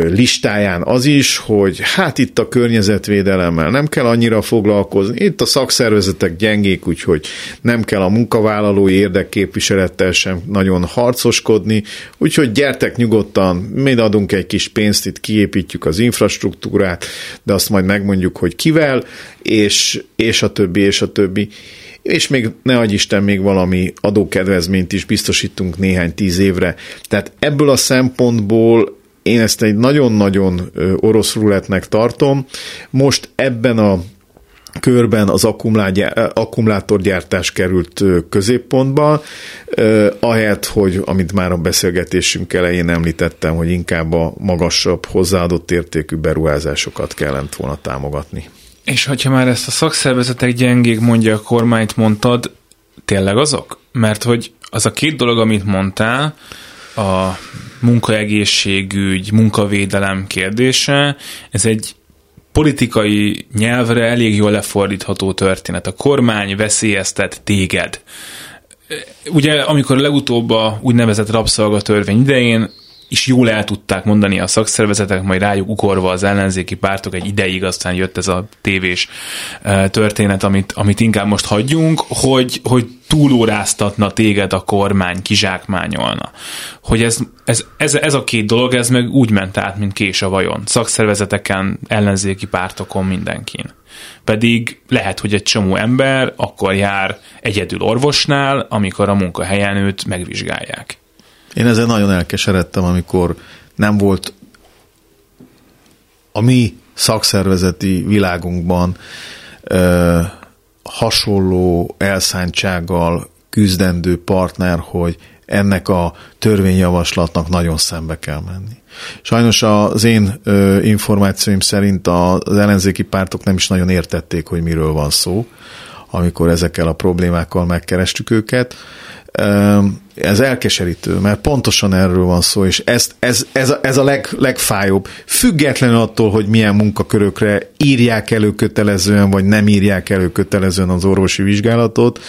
Speaker 3: listáján az is, hogy hát itt a környezetvédelemmel nem kell annyira foglalkozni, itt a szakszervezetek gyengék, úgyhogy nem kell a munkavállalói érdekképviselettel sem nagyon harcoskodni, úgyhogy gyertek nyugodtan, mi adunk egy kis pénzt, itt kiépítjük az infrastruktúrát, de azt majd megmondjuk, hogy kivel, és, és a többi, és a többi és még ne adj Isten, még valami adókedvezményt is biztosítunk néhány tíz évre. Tehát ebből a szempontból én ezt egy nagyon-nagyon orosz ruletnek tartom. Most ebben a körben az akkumulátorgyártás került középpontba, ahelyett, hogy amit már a beszélgetésünk elején említettem, hogy inkább a magasabb hozzáadott értékű beruházásokat kellett volna támogatni.
Speaker 2: És hogyha már ezt a szakszervezetek gyengék mondja a kormányt mondtad, tényleg azok? Mert hogy az a két dolog, amit mondtál, a munkaegészségügy, munkavédelem kérdése, ez egy politikai nyelvre elég jól lefordítható történet. A kormány veszélyeztet téged. Ugye, amikor legutóbb a úgynevezett rabszolgatörvény idején is jól el tudták mondani a szakszervezetek, majd rájuk ukorva az ellenzéki pártok egy ideig, aztán jött ez a tévés e, történet, amit, amit inkább most hagyjunk, hogy, hogy túlóráztatna téged a kormány, kizsákmányolna. Hogy ez, ez, ez, ez a két dolog, ez meg úgy ment át, mint kés a vajon. Szakszervezeteken, ellenzéki pártokon, mindenkin. Pedig lehet, hogy egy csomó ember akkor jár egyedül orvosnál, amikor a munkahelyen őt megvizsgálják.
Speaker 3: Én ezzel nagyon elkeseredtem, amikor nem volt a mi szakszervezeti világunkban ö, hasonló elszántsággal küzdendő partner, hogy ennek a törvényjavaslatnak nagyon szembe kell menni. Sajnos az én ö, információim szerint az ellenzéki pártok nem is nagyon értették, hogy miről van szó, amikor ezekkel a problémákkal megkerestük őket ez elkeserítő, mert pontosan erről van szó, és ez, ez, ez, a, ez a leg, legfájóbb. Független attól, hogy milyen munkakörökre írják elő kötelezően, vagy nem írják elő kötelezően az orvosi vizsgálatot.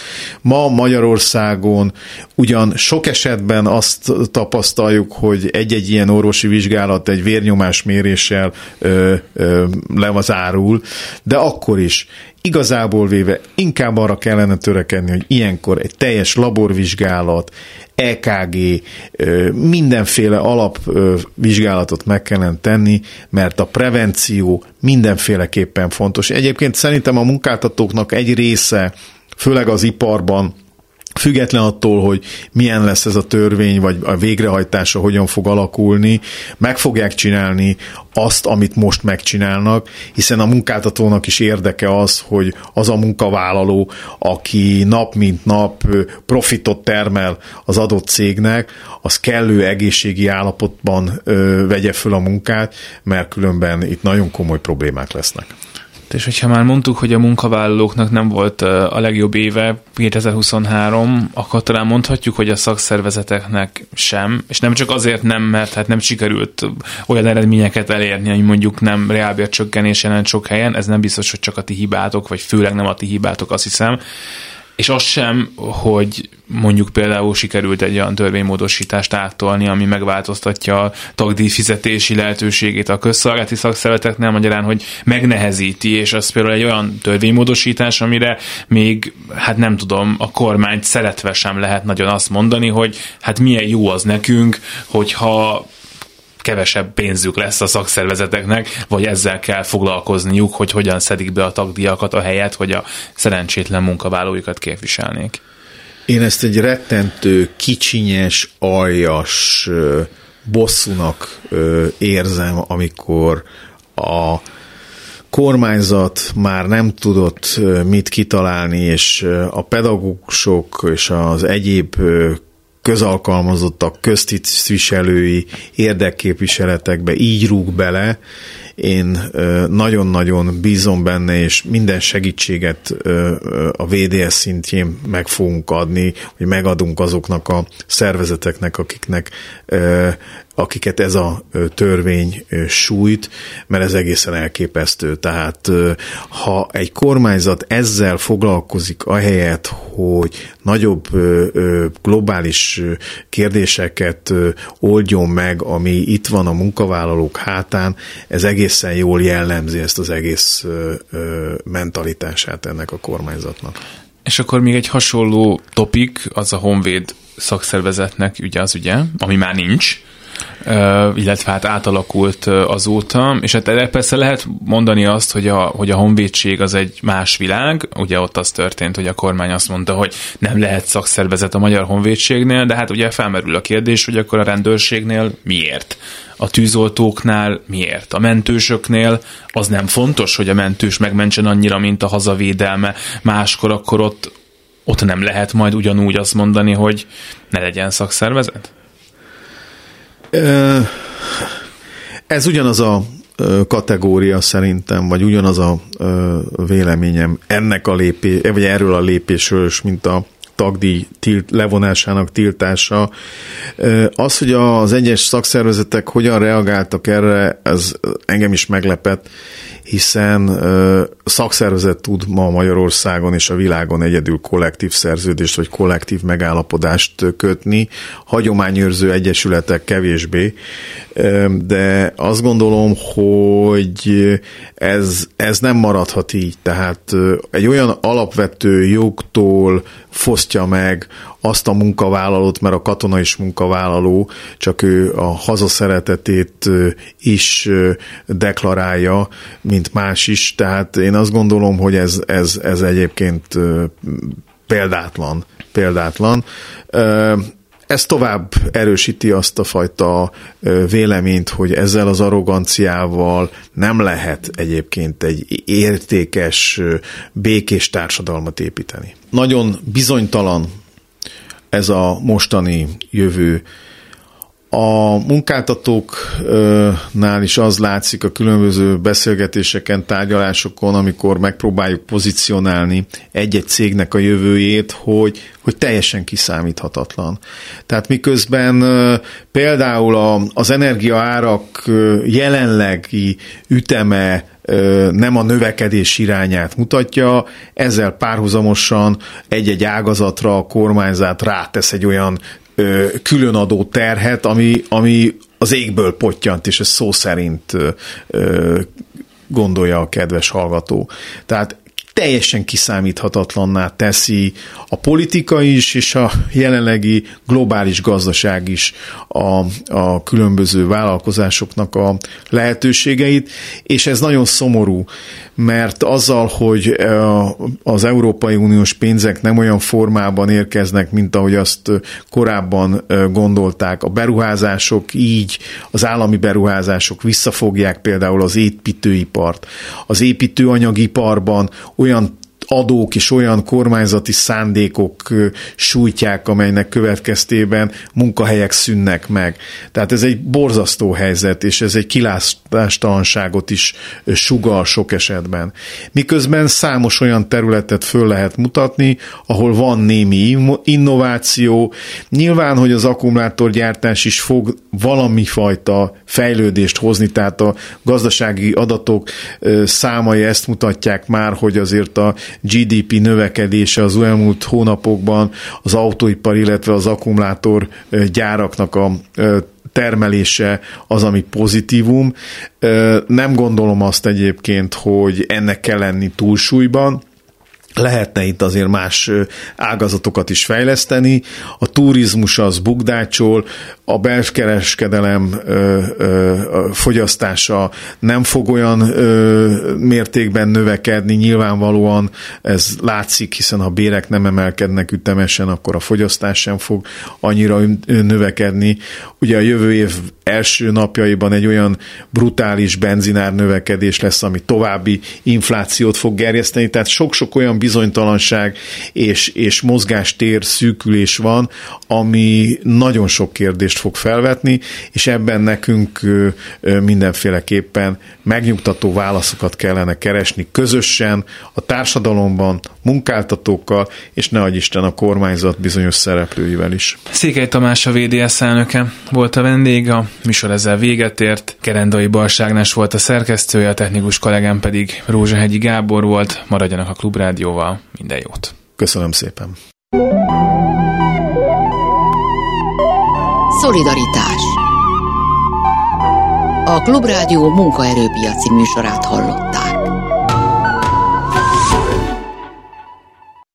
Speaker 3: Ma Magyarországon ugyan sok esetben azt tapasztaljuk, hogy egy-egy ilyen orvosi vizsgálat egy vérnyomás méréssel ö, ö, le az árul, de akkor is igazából véve inkább arra kellene törekedni, hogy ilyenkor egy teljes laborvizsgálat, EKG, mindenféle alapvizsgálatot meg kellene tenni, mert a prevenció mindenféleképpen fontos. Egyébként szerintem a munkáltatóknak egy része, főleg az iparban, Független attól, hogy milyen lesz ez a törvény, vagy a végrehajtása hogyan fog alakulni, meg fogják csinálni azt, amit most megcsinálnak, hiszen a munkáltatónak is érdeke az, hogy az a munkavállaló, aki nap mint nap profitot termel az adott cégnek, az kellő egészségi állapotban vegye föl a munkát, mert különben itt nagyon komoly problémák lesznek.
Speaker 2: És hogyha már mondtuk, hogy a munkavállalóknak nem volt a legjobb éve 2023, akkor talán mondhatjuk, hogy a szakszervezeteknek sem, és nem csak azért nem, mert hát nem sikerült olyan eredményeket elérni, hogy mondjuk nem reálbércsökkenés jelent sok helyen, ez nem biztos, hogy csak a ti hibátok, vagy főleg nem a ti hibátok, azt hiszem, és az sem, hogy mondjuk például sikerült egy olyan törvénymódosítást áttolni, ami megváltoztatja a tagdíj fizetési lehetőségét a közszolgálati szakszervezeteknél, magyarán, hogy megnehezíti, és az például egy olyan törvénymódosítás, amire még, hát nem tudom, a kormányt szeretve sem lehet nagyon azt mondani, hogy hát milyen jó az nekünk, hogyha kevesebb pénzük lesz a szakszervezeteknek, vagy ezzel kell foglalkozniuk, hogy hogyan szedik be a tagdíjakat a helyet, hogy a szerencsétlen munkavállalóikat képviselnék.
Speaker 3: Én ezt egy rettentő, kicsinyes, aljas bosszúnak érzem, amikor a kormányzat már nem tudott mit kitalálni, és a pedagógusok és az egyéb közalkalmazottak, köztisztviselői érdekképviseletekbe így rúg bele, én nagyon-nagyon bízom benne, és minden segítséget a VDS szintjén meg fogunk adni, hogy megadunk azoknak a szervezeteknek, akiknek akiket ez a törvény sújt, mert ez egészen elképesztő. Tehát ha egy kormányzat ezzel foglalkozik ahelyett, hogy nagyobb globális kérdéseket oldjon meg, ami itt van a munkavállalók hátán, ez egészen jól jellemzi ezt az egész mentalitását ennek a kormányzatnak.
Speaker 2: És akkor még egy hasonló topik, az a Honvéd szakszervezetnek ugye az ugye, ami már nincs, illetve hát átalakult azóta, és hát erre persze lehet mondani azt, hogy a, hogy a honvédség az egy más világ, ugye ott az történt, hogy a kormány azt mondta, hogy nem lehet szakszervezet a magyar honvédségnél, de hát ugye felmerül a kérdés, hogy akkor a rendőrségnél miért? A tűzoltóknál miért? A mentősöknél az nem fontos, hogy a mentős megmentsen annyira, mint a hazavédelme, máskor akkor ott, ott nem lehet majd ugyanúgy azt mondani, hogy ne legyen szakszervezet?
Speaker 3: Ez ugyanaz a kategória szerintem, vagy ugyanaz a véleményem ennek a lépés, vagy erről a lépésről, mint a tagdíj tilt, levonásának tiltása. Az, hogy az egyes szakszervezetek hogyan reagáltak erre, ez engem is meglepett, hiszen szakszervezet tud ma Magyarországon és a világon egyedül kollektív szerződést vagy kollektív megállapodást kötni, hagyományőrző egyesületek kevésbé, de azt gondolom, hogy ez, ez nem maradhat így. Tehát egy olyan alapvető jogtól fosztja meg azt a munkavállalót, mert a katona is munkavállaló, csak ő a hazaszeretetét is deklarálja, mint más is, tehát én azt gondolom, hogy ez, ez, ez egyébként példátlan. példátlan. Ez tovább erősíti azt a fajta véleményt, hogy ezzel az arroganciával nem lehet egyébként egy értékes, békés társadalmat építeni. Nagyon bizonytalan ez a mostani jövő. A munkáltatóknál is az látszik a különböző beszélgetéseken, tárgyalásokon, amikor megpróbáljuk pozícionálni egy-egy cégnek a jövőjét, hogy, hogy teljesen kiszámíthatatlan. Tehát miközben például az energiaárak jelenlegi üteme nem a növekedés irányát mutatja, ezzel párhuzamosan egy-egy ágazatra a kormányzat rátesz egy olyan különadó terhet, ami, ami az égből pottyant, és ez szó szerint gondolja a kedves hallgató. Tehát teljesen kiszámíthatatlanná teszi a politika is, és a jelenlegi globális gazdaság is a, a különböző vállalkozásoknak a lehetőségeit, és ez nagyon szomorú, mert azzal, hogy az Európai Uniós pénzek nem olyan formában érkeznek, mint ahogy azt korábban gondolták, a beruházások így, az állami beruházások visszafogják például az építőipart. Az építőanyagiparban olyan adók és olyan kormányzati szándékok sújtják, amelynek következtében munkahelyek szűnnek meg. Tehát ez egy borzasztó helyzet, és ez egy kilátástalanságot is sugal sok esetben. Miközben számos olyan területet föl lehet mutatni, ahol van némi innováció. Nyilván, hogy az akkumulátorgyártás is fog valami fajta fejlődést hozni, tehát a gazdasági adatok számai ezt mutatják már, hogy azért a GDP növekedése az elmúlt hónapokban az autóipar, illetve az akkumulátor gyáraknak a termelése az, ami pozitívum. Nem gondolom azt egyébként, hogy ennek kell lenni túlsúlyban, lehetne itt azért más ágazatokat is fejleszteni. A turizmus az bukdácsol, a belkereskedelem fogyasztása nem fog olyan mértékben növekedni, nyilvánvalóan ez látszik, hiszen ha bérek nem emelkednek ütemesen, akkor a fogyasztás sem fog annyira növekedni. Ugye a jövő év első napjaiban egy olyan brutális benzinár növekedés lesz, ami további inflációt fog gerjeszteni, tehát sok-sok olyan bizonytalanság és, és mozgástér szűkülés van, ami nagyon sok kérdést kérdést fog felvetni, és ebben nekünk mindenféleképpen megnyugtató válaszokat kellene keresni közösen a társadalomban, munkáltatókkal, és ne Isten a kormányzat bizonyos szereplőivel is.
Speaker 2: Székely Tamás a VDS elnöke volt a vendég, a műsor ezzel véget ért, Kerendai Balságnás volt a szerkesztője, a technikus kollégám pedig Rózsahegyi Gábor volt, maradjanak a Klubrádióval, minden jót!
Speaker 3: Köszönöm szépen!
Speaker 1: Szolidaritás A Klubrádió munkaerőpiaci műsorát hallották.